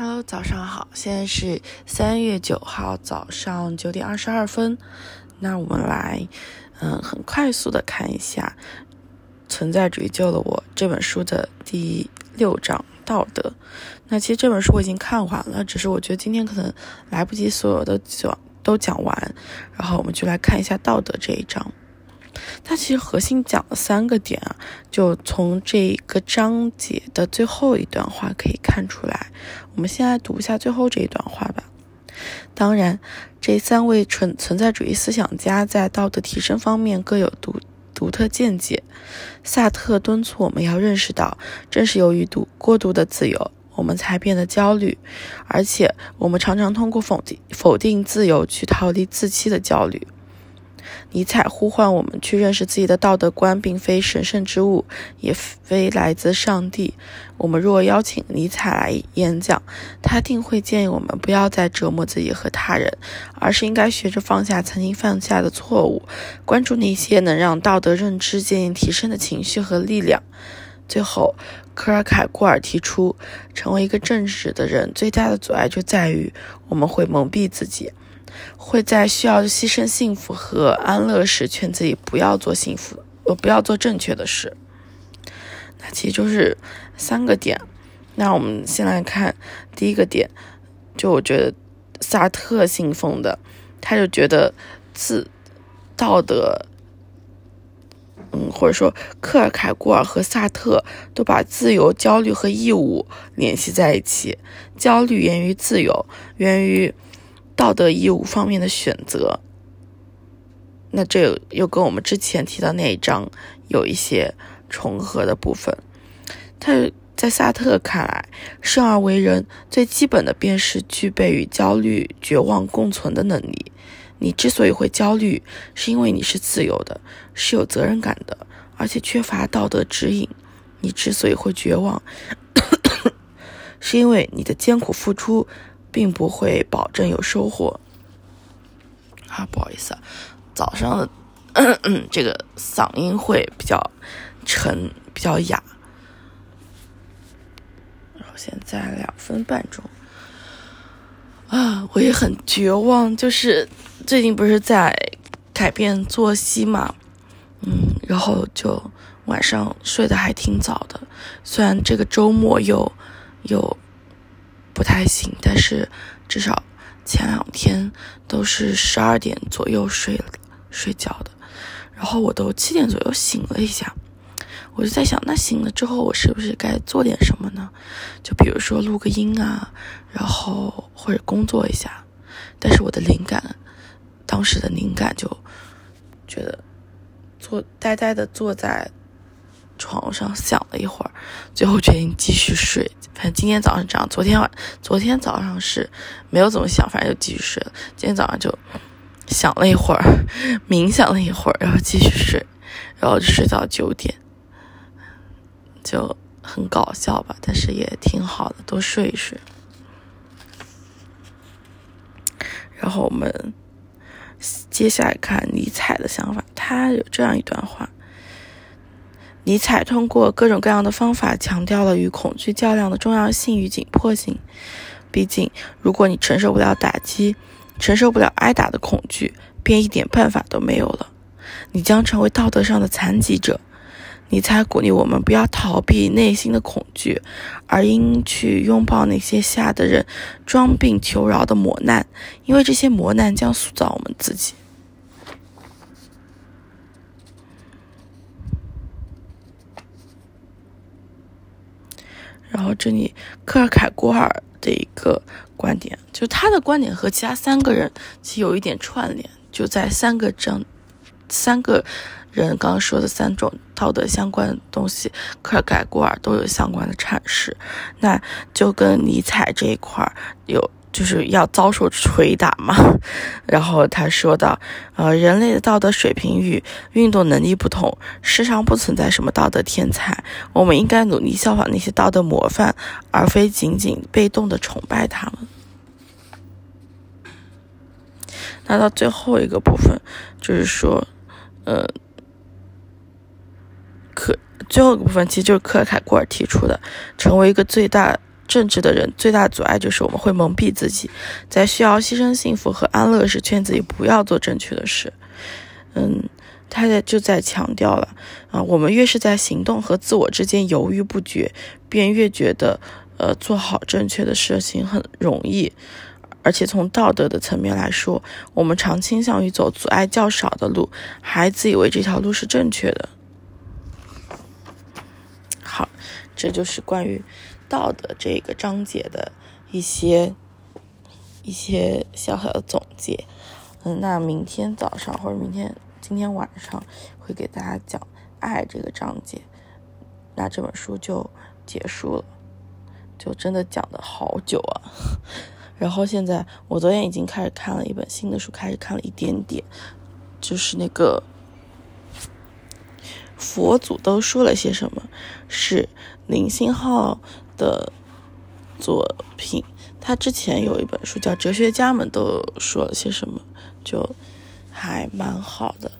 Hello，早上好，现在是三月九号早上九点二十二分。那我们来，嗯，很快速的看一下《存在主义救了我》这本书的第六章道德。那其实这本书我已经看完了，只是我觉得今天可能来不及所有的讲都讲完，然后我们就来看一下道德这一章。它其实核心讲了三个点啊，就从这个章节的最后一段话可以看出来。我们先来读一下最后这一段话吧。当然，这三位存存在主义思想家在道德提升方面各有独独特见解。萨特敦促我们要认识到，正是由于度过度的自由，我们才变得焦虑，而且我们常常通过否定否定自由去逃离自欺的焦虑。尼采呼唤我们去认识自己的道德观，并非神圣之物，也非来自上帝。我们若邀请尼采来演讲，他定会建议我们不要再折磨自己和他人，而是应该学着放下曾经犯下的错误，关注那些能让道德认知渐渐提升的情绪和力量。最后，科尔凯郭尔提出，成为一个正直的人最大的阻碍就在于我们会蒙蔽自己。会在需要牺牲幸福和安乐时劝自己不要做幸福，呃，不要做正确的事。那其实就是三个点。那我们先来看第一个点，就我觉得萨特信奉的，他就觉得自道德，嗯，或者说克尔凯郭尔和萨特都把自由、焦虑和义务联系在一起。焦虑源于自由，源于。道德义务方面的选择，那这又跟我们之前提到那一章有一些重合的部分。他在萨特看来，生而为人最基本的便是具备与焦虑、绝望共存的能力。你之所以会焦虑，是因为你是自由的，是有责任感的，而且缺乏道德指引。你之所以会绝望，是因为你的艰苦付出。并不会保证有收获。啊，不好意思，啊早上的 这个嗓音会比较沉，比较哑。然后现在两分半钟，啊，我也很绝望。就是最近不是在改变作息嘛，嗯，然后就晚上睡得还挺早的。虽然这个周末又又。不太行，但是至少前两天都是十二点左右睡睡觉的，然后我都七点左右醒了一下，我就在想，那醒了之后我是不是该做点什么呢？就比如说录个音啊，然后或者工作一下，但是我的灵感，当时的灵感就觉得坐呆呆的坐在床上想了一会儿，最后决定继续睡。反正今天早上这样，昨天晚昨天早上是没有怎么想，反正就继续睡了。今天早上就想了一会儿，冥想了一会儿，然后继续睡，然后就睡到九点，就很搞笑吧，但是也挺好的，多睡一睡。然后我们接下来看尼采的想法，他有这样一段话。尼采通过各种各样的方法强调了与恐惧较量的重要性与紧迫性。毕竟，如果你承受不了打击，承受不了挨打的恐惧，便一点办法都没有了。你将成为道德上的残疾者。尼采鼓励我们不要逃避内心的恐惧，而应去拥抱那些吓得人装病求饶的磨难，因为这些磨难将塑造我们自己。然后这里，克尔凯郭尔的一个观点，就他的观点和其他三个人其实有一点串联，就在三个章，三个人刚刚说的三种道德相关的东西，克尔凯郭尔都有相关的阐释，那就跟尼采这一块有。就是要遭受捶打嘛，然后他说到，呃，人类的道德水平与运动能力不同，世上不存在什么道德天才，我们应该努力效仿那些道德模范，而非仅仅被动的崇拜他们。那到最后一个部分，就是说，呃，可最后一个部分其实就是克尔凯郭尔提出的，成为一个最大。正直的人最大阻碍就是我们会蒙蔽自己，在需要牺牲幸福和安乐时，劝自己不要做正确的事。嗯，他在就在强调了啊，我们越是在行动和自我之间犹豫不决，便越觉得呃做好正确的事情很容易。而且从道德的层面来说，我们常倾向于走阻碍较少的路，还自以为这条路是正确的。好，这就是关于。道的这个章节的一些一些小小的总结，嗯，那明天早上或者明天今天晚上会给大家讲爱这个章节，那这本书就结束了，就真的讲的好久啊。然后现在我昨天已经开始看了一本新的书，开始看了一点点，就是那个佛祖都说了些什么，是林星浩。的作品，他之前有一本书叫《哲学家们都说了些什么》，就还蛮好的。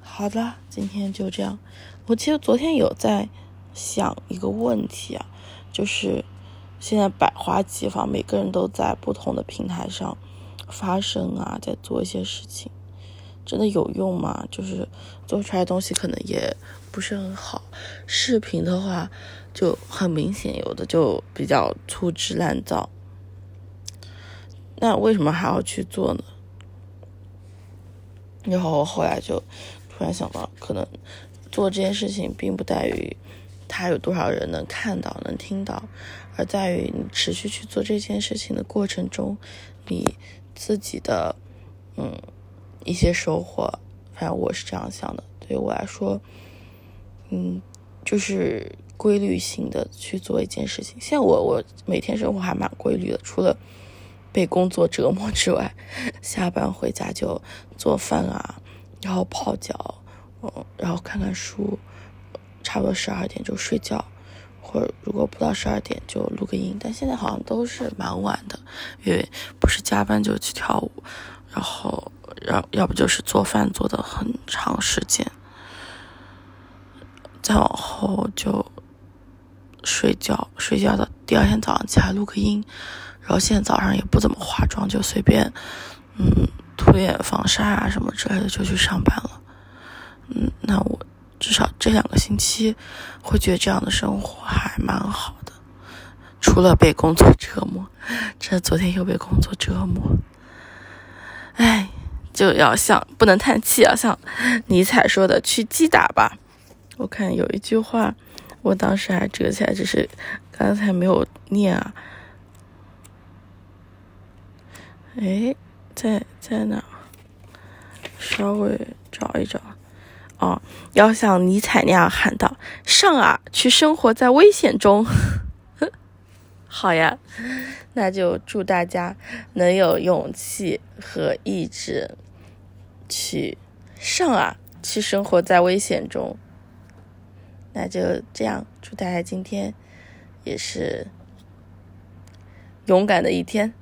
好的，今天就这样。我其实昨天有在想一个问题啊，就是现在百花齐放，每个人都在不同的平台上发声啊，在做一些事情，真的有用吗？就是做出来的东西可能也。不是很好，视频的话就很明显，有的就比较粗制滥造。那为什么还要去做呢？然后我后来就突然想到，可能做这件事情并不在于他有多少人能看到、能听到，而在于你持续去做这件事情的过程中，你自己的嗯一些收获。反正我是这样想的，对于我来说。嗯，就是规律性的去做一件事情。现在我我每天生活还蛮规律的，除了被工作折磨之外，下班回家就做饭啊，然后泡脚，嗯，然后看看书，差不多十二点就睡觉，或者如果不到十二点就录个音。但现在好像都是蛮晚的，因为不是加班就去跳舞，然后要要不就是做饭做的很长时间。再往后就睡觉，睡觉的第二天早上起来录个音，然后现在早上也不怎么化妆，就随便嗯涂点防晒啊什么之类的就去上班了。嗯，那我至少这两个星期会觉得这样的生活还蛮好的，除了被工作折磨，这昨天又被工作折磨，哎，就要像不能叹气啊，像尼采说的，去击打吧。我看有一句话，我当时还折起来，只是刚才没有念啊。哎，在在哪？稍微找一找。哦，要像尼采那样喊道：“上啊，去生活在危险中。” 好呀，那就祝大家能有勇气和意志去上啊，去生活在危险中。那就这样，祝大家今天也是勇敢的一天。